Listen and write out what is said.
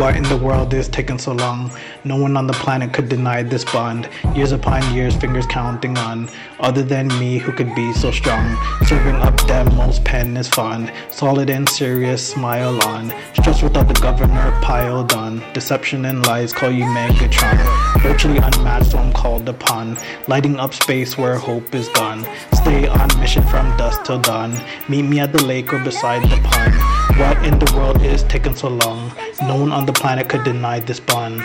What in the world is taking so long? No one on the planet could deny this bond. Years upon years, fingers counting on. Other than me, who could be so strong? Serving up demos, pen is fun. Solid and serious, smile on. Stress without the governor piled on. Deception and lies call you Megatron. Virtually unmatched, so I'm called upon. Lighting up space where hope is gone. Stay on mission from dusk till dawn. Meet me at the lake or beside the pond. What in the world is taking so long? No one on the planet could deny this bond.